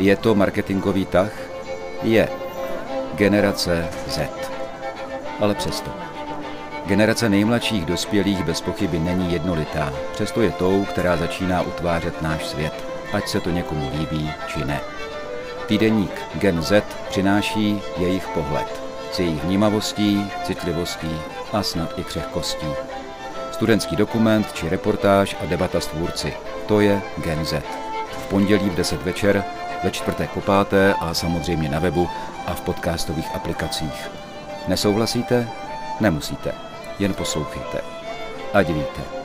Je to marketingový tah? Je. Generace Z. Ale přesto. Generace nejmladších dospělých bez pochyby není jednolitá, přesto je tou, která začíná utvářet náš svět, ať se to někomu líbí či ne. Týdeník Gen Z přináší jejich pohled s jejich vnímavostí, citlivostí a snad i křehkostí. Studentský dokument či reportáž a debata s tvůrci. To je Gen Z. V pondělí v 10 večer, ve čtvrtek po páté a samozřejmě na webu a v podcastových aplikacích. Nesouhlasíte? Nemusíte. Jen poslouchejte. Ať víte.